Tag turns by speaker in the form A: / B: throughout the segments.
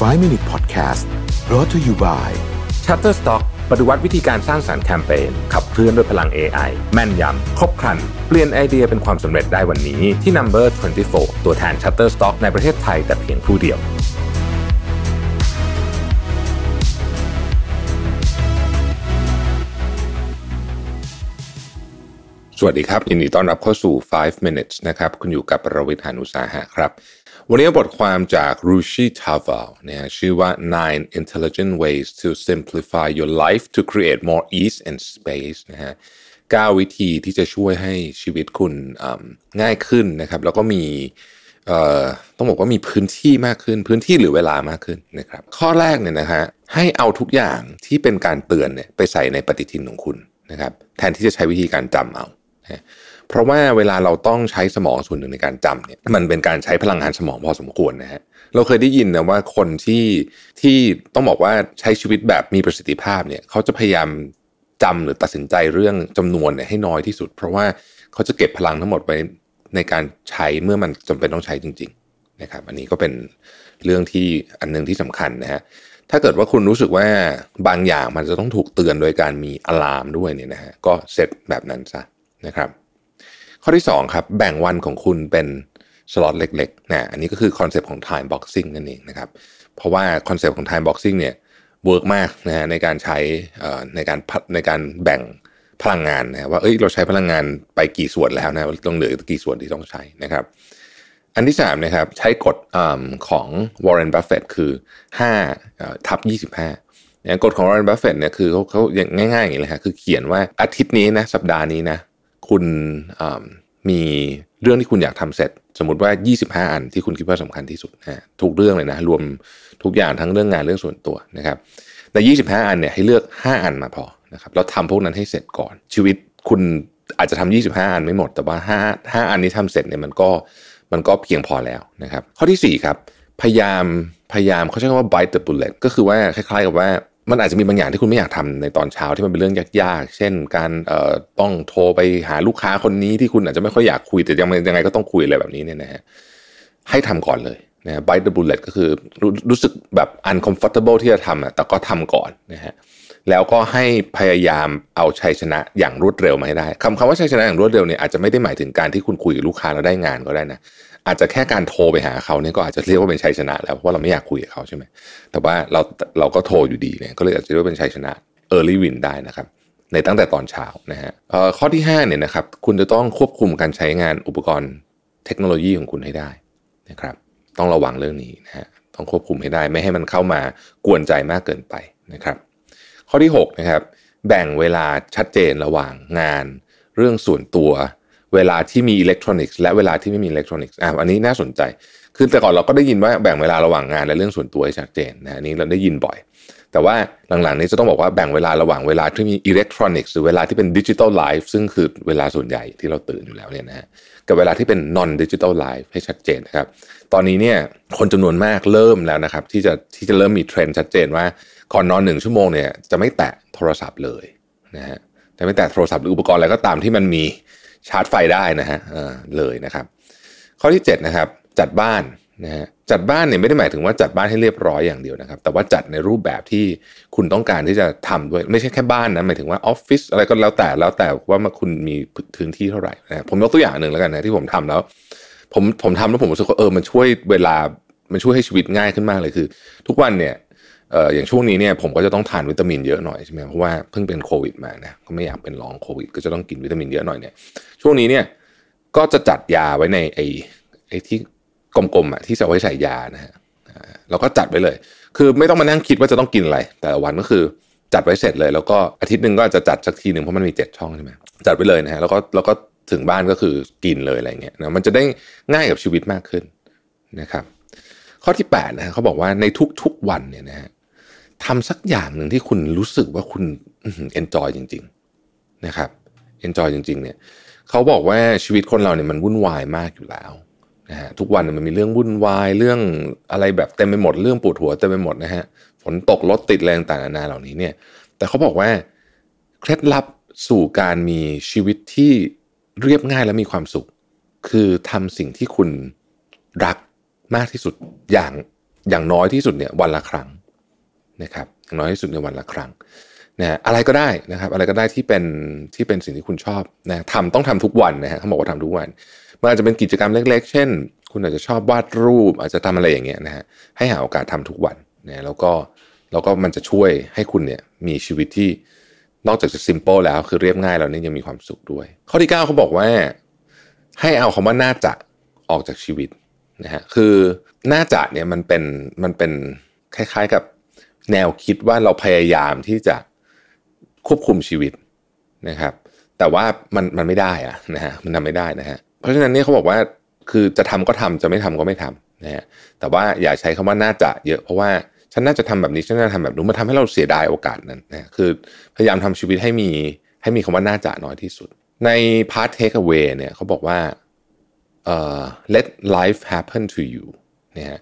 A: 5 Minute Podcast brought to you by
B: Shutterstock ปฏิวัติวิธีการสร้างสารรค์แคมเปญขับเคลื่อนด้วยพลัง AI แม่นยำ ครบครัน เปลี่ยนไอเดียเป็นความสำเร็จได้วันนี้ที่ Number 24 ตัวแทน Shutterstock ในประเทศไทยแต่เพียงผู้เดียว สวัสดีครับยินดีต้อนรับเข้าสู่ 5 minutes นะครับ คุณอยู่กับประวิทยานุสาหะครับ วันนี้บทความจาก Rushi Taval นะฮะชื่อว่า nine intelligent ways to simplify your life to create more ease and space นะฮะ9วิธีที่จะช่วยให้ชีวิตคุณง่ายขึ้นนะครับ แล้วก็มีต้องบอกว่ามีพื้นที่มากขึ้น พื้นที่หรือเวลามากขึ้นนะครับ ข้อแรกเนี่ยนะฮะให้เอาทุกอย่างที่เป็นการเตือนเนี่ยไปใส่ในปฏิทินของคุณนะครับ แทนที่จะใช้วิธีการจำเอา เพราะว่าเวลาเราต้องใช้สมองส่วนหนึ่งในการจำเนี่ยมันเป็นการใช้พลังงานสมองพอสมควรนะฮะเราเคยได้ยินนะว่าคนที่ที่ต้องบอกว่าใช้ชีวิตแบบมีประสิทธิภาพเนี่ยเขาจะพยายามจำหรือตัดสินใจเรื่องจำนวนเนี่ยให้น้อยที่สุด เพราะว่าเขาจะเก็บพลังทั้งหมดไว้ในการใช้เมื่อมันจำเป็นต้องใช้จริงๆนะครับอันนี้ก็เป็นเรื่องที่อันนึงที่สำคัญนะฮะถ้าเกิดว่าคุณรู้สึกว่าบางอย่างมันจะต้องถูกเตือนโดยการมีอะลามด้วยเนี่ยนะฮะก็เซตแบบนั้นซะ นะครับ ข้อที่2ครับแบ่งวันของคุณเป็นสล็อตเล็กๆนะอันนี้ก็คือคอนเซปต์ของ time boxing นั่นเองนะครับ เพราะว่าคอนเซปต์ของ time boxing เนี่ยเวิร์กมากนะฮะในการใช้ในการในการแบ่งพลังงานนะว่าเอ้ยเราใช้พลังงานไปกี่ส่วนแล้วนะต้องเหลือกี่ส่วนที่ต้องใช้นะครับ อันที่3นะครับใช้กฎของ Warren Buffett คือ5ทับ25เนี่ยกฎของ Warren Buffett เนี่ยคือเขาเขาง่ายๆอย่างนี้เลยครคือเขียนว่าอาทิตย์นี้นะสัปดาห์นี้นะ คุณมีเรื่องที่คุณอยากทำเสร็จ สมมติว่า 25 อันที่คุณคิดว่าสำคัญที่สุดนะทุกเรื่องเลยนะ รวมทุกอย่างทั้งเรื่องงานเรื่องส่วนตัวนะครับใน 25 อันเนี่ยให้เลือก 5 อันมาพอนะครับเราทำพวกนั้นให้เสร็จก่อน ชีวิตคุณอาจจะทำ25 อันไม่หมด แต่ว่า5 5อันนี้ทำเสร็จเนี่ยมันก็มันก็เพียงพอแล้วนะครับ ข้อที่ 4 ครับ พยายามพยายามเขาใช้คำว่า bite the bullet ก็คือว่าคล้ายๆกับว่า มันอาจจะมีบางอย่างที่คุณไม่อยากทำในตอนเช้าที่มันเป็นเรื่องยากๆ เช่น การเอ่อต้องโทรไปหาลูกค้าคนนี้ที่คุณอาจจะไม่ค่อยอยากคุยแต่ยังไงยังไงก็ต้องคุยอะไรแบบนี้เนี่ยนะฮะให้ทำก่อนเลยนะ bite the bullet ก็คือรรู้สึกแบบ uncomfortable ที่จะทำอะแต่ก็ทำก่อนนะฮะ แล้วก็ให้พยายามเอาชัยชนะอย่างรวดเร็วมาให้ได้คำคำว่าชัยชนะอย่างรวดเร็วเนี่ยอาจจะไม่ได้หมายถึงการที่คุณคุยกับลูกค้าแล้วได้งานก็ได้นะอาจจะแค่การโทรไปหาเขาเนี่ยก็อาจจะเรียกว่าเป็นชัยชนะ แล้วเพราะเราไม่อยากคุยกับเขาใช่ไหมแต่ว่าเราเราก็โทรอยู่ดีเนี่ยก็เลยอาจจะเรียกว่าเป็นชัยชนะ early win ได้นะครับในตั้งแต่ตอนเช้านะฮะข้อที่5เนี่ยนะครับคุณจะต้องควบคุมการใช้งานอุปกรณ์เทคโนโลยีของคุณให้ได้นะครับต้องระวังเรื่องนี้นะฮะต้องควบคุมให้ได้ไม่ให้มันเข้ามากวนใจมากเกินไปนะครับ ข้อที่6นะครับแบ่งเวลาชัดเจนระหว่างงาน เรื่องส่วนตัว เวลาที่มีอิเล็กทรอนิกส์และเวลาที่ไม่มีอิเล็กทรอนิกส์อะอันนี้น่าสนใจคือแต่ก่อนเราก็ได้ยินว่าแบ่งเวลาระหว่างงานและเรื่องส่วนตัวให้ชัดเจนนะอันนี้เราได้ยินบ่อย แต่ว่าหลังๆนี้จะต้องบอกว่าแบ่งเวลาระหว่างเวลาที่มีอิเล็กทรอนิกส์หรือเวลาที่เป็น digital life ซึ่งคือเวลาส่วนใหญ่ที่เราตื่นอยู่แล้วเนี่ยนะฮะกับเวลาที่เป็น non-digital life ให้ชัดเจนนะครับ ตอนนี้เนี่ยคนจำนวนมากเริ่มแล้วนะครับ ที่จะที่จะเริ่มมีเทรนด์ชัดเจนว่าก่อนนอนหนึ่งชั่วโมงเนี่ยจะไม่แตะโทรศัพท์เลยนะฮะจะไม่แตะโทรศัพท์หรืออุปกรณ์อะไรก็ตามที่มันมีชาร์จไฟได้นะฮะเลยนะครับ ข้อที่7นะครับจัดบ้านนะฮะ จัดบ้านเนี่ยไม่ได้หมายถึงว่าจัดบ้านให้เรียบร้อยอย่างเดียวนะครับ แต่ว่าจัดในรูปแบบที่คุณต้องการที่จะทำด้วย ไม่ใช่แค่บ้านนะหมายถึงว่าออฟฟิศอะไรก็แล้วแต่แล้วแต่ว่ามาคุณมีพื้นที่เท่าไหร่นะผมยกตัวอย่างหนึ่งแล้วกันนะที่ผมทำแล้ว ผมผมทำแล้วผมรู้สึกว่าเออมันช่วยเวลามันช่วยให้ชีวิตง่ายขึ้นมากเลยคือ ทุกวันเนี่ยเอ่ออย่างช่วงนี้เนี่ยผมก็จะต้องทานวิตามินเยอะหน่อยใช่ไหมเพราะว่าเพิ่งเป็นโควิดมานะก็ไม่อยากเป็นรองโควิด ก็จะต้องกินวิตามินเยอะหน่อยเนี่ยช่วงนี้เนี่ยก็จะจัดยาไว้ในไอ้ไอ้ที่ กลมๆอะที่จะไว้ใส่ยานะฮะเราก็จัดไว้เลย คือไม่ต้องมานั่งคิดว่าจะต้องกินอะไร แต่วันก็คือจัดไว้เสร็จเลย แล้วก็อาทิตย์หนึ่งก็จะจัดสักทีหนึ่งเพราะมันมีเจ็ดช่องใช่ไหมจัดไว้เลยนะฮะแล้วก็แล้วก็ถึงบ้านก็คือกินเลยอะไรเงี้ยนะมันจะได้ง่ายกับชีวิตมากขึ้นนะครับ ข้อที่8นะเขาบอกว่าในทุกๆวันเนี่ยนะฮะทำสักอย่างหนึ่งที่คุณรู้สึกว่าคุณ enjoy จริง ๆนะครับ enjoy จริง ๆ เนี่ยเขาบอกว่าชีวิตคนเราเนี่ยมันวุ่นวายมากอยู่แล้ว นะฮะทุกวันมันมีเรื่องวุ่นวายเรื่องอะไรแบบเต็มไปหมดเรื่องปวดหัวเต็มไปหมดนะฮะฝนตกรถติดอะไรต่างๆนานาเหล่านี้เนี่ย แต่เขาบอกว่าเคล็ดลับสู่การมีชีวิตที่เรียบง่ายและมีความสุข คือทำสิ่งที่คุณรักมากที่สุดอย่างอย่างน้อยที่สุดเนี่ยวันละครั้งนะครับอย่างน้อยที่สุดในวันละครั้ง นะอะไรก็ได้นะครับอะไรก็ได้ที่เป็นที่เป็นสิ่งที่คุณชอบนะทำต้องทำทุกวันนะฮะเขาบอกว่าทำทุกวันมันอาจจะเป็นกิจกรรมเล็ก ๆ เช่น คุณอาจจะชอบวาดรูป อาจจะทำอะไรอย่างเงี้ยนะฮะให้หาโอกาสทำทุกวันนะแล้วก็แล้วก็มันจะช่วยให้คุณเนี่ยมีชีวิตที่นอกจากจะซิมเปิลแล้วคือเรียบง่ายแล้วนี่ยังมีความสุขด้วย ข้อที่ 9เขาบอกว่า ให้เอาคำว่าน่าจะออกจากชีวิตนะฮะคือน่าจะเนี่ยมันเป็นมันเป็นคล้ายๆกับแนวคิดว่าเราพยายามที่จะ ควบคุมชีวิตนะครับ แต่ว่ามันมันไม่ได้อะนะฮะมันทำไม่ได้นะฮะเพราะฉะนั้นเนี่ยเขาบอกว่าคือจะทำก็ทำจะไม่ทำก็ไม่ทำนะฮะแต่ว่าอย่าใช้คำว่าน่าจะเยอะเพราะว่าฉันน่าจะทำแบบนี้ฉันน่าจะทำแบบนู้นมาทำให้เราเสียดายโอกาสนั้นนะคือพยายามทำชีวิตให้มีให้มีคำว่าน่าจะน้อยที่สุด ในพาร์ทเทคเ away เนี่ยเขาบอกว่าเอ่อ let life happen to you นะฮะ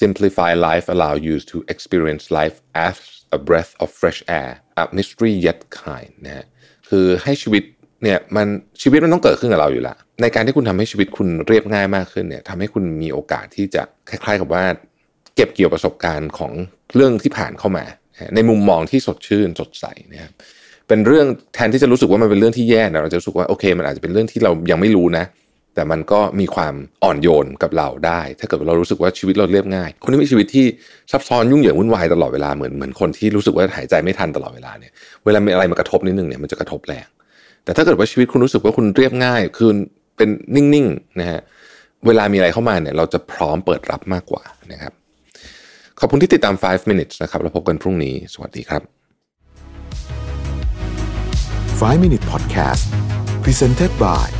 B: simplify life allow you to experience life as a breath of fresh air mystery yet kind นะฮะคือให้ชีวิตเนี่ยมันชีวิตมันต้องเกิดขึ้นกับเราอยู่ล้วในการที่คุณทำให้ชีวิตคุณเรียบง่ายมากขึ้นเนี่ยทำให้คุณมีโอกาสที่จะคล้ายๆกับว่า เก็บเกี่ยวประสบการณ์ของเรื่องที่ผ่านเข้ามา ในมุมมองที่สดชื่นสดใสนะครับเป็นเรื่องแทนที่จะรู้สึกว่ามันเป็นเรื่องที่แย่นะเราจะรู้สึกว่าโอเค มันอาจจะเป็นเรื่องที่เรายังไม่รู้นะ แต่มันก็มีความอ่อนโยนกับเราได้ ถ้าเกิดเรารู้สึกว่าชีวิตเราเรียบง่าย คนที่มีชีวิตที่ซับซ้อนยุ่งเหยิงวุ่นวายตลอดเวลาเหมือนเหมือนคนที่รู้สึกว่าหายใจไม่ทันตลอดเวลาเนี่ยเวลามีอะไรมากระทบนิดนึงเนี่ยมันจะกระทบแรงแต่ถ้าเกิดว่าชีวิตคุณรู้สึกว่าคุณเรียบง่ายคือเป็นนิ่งๆนะฮะเวลามีอะไรเข้ามาเนี่ยเราจะพร้อมเปิดรับมากกว่านะครับ ขอบคุณที่ติดตาม 5 minutes นะครับแล้วพบกันพรุ่งนี้ สวัสดีครับ
A: 5 Minute Podcast Presented by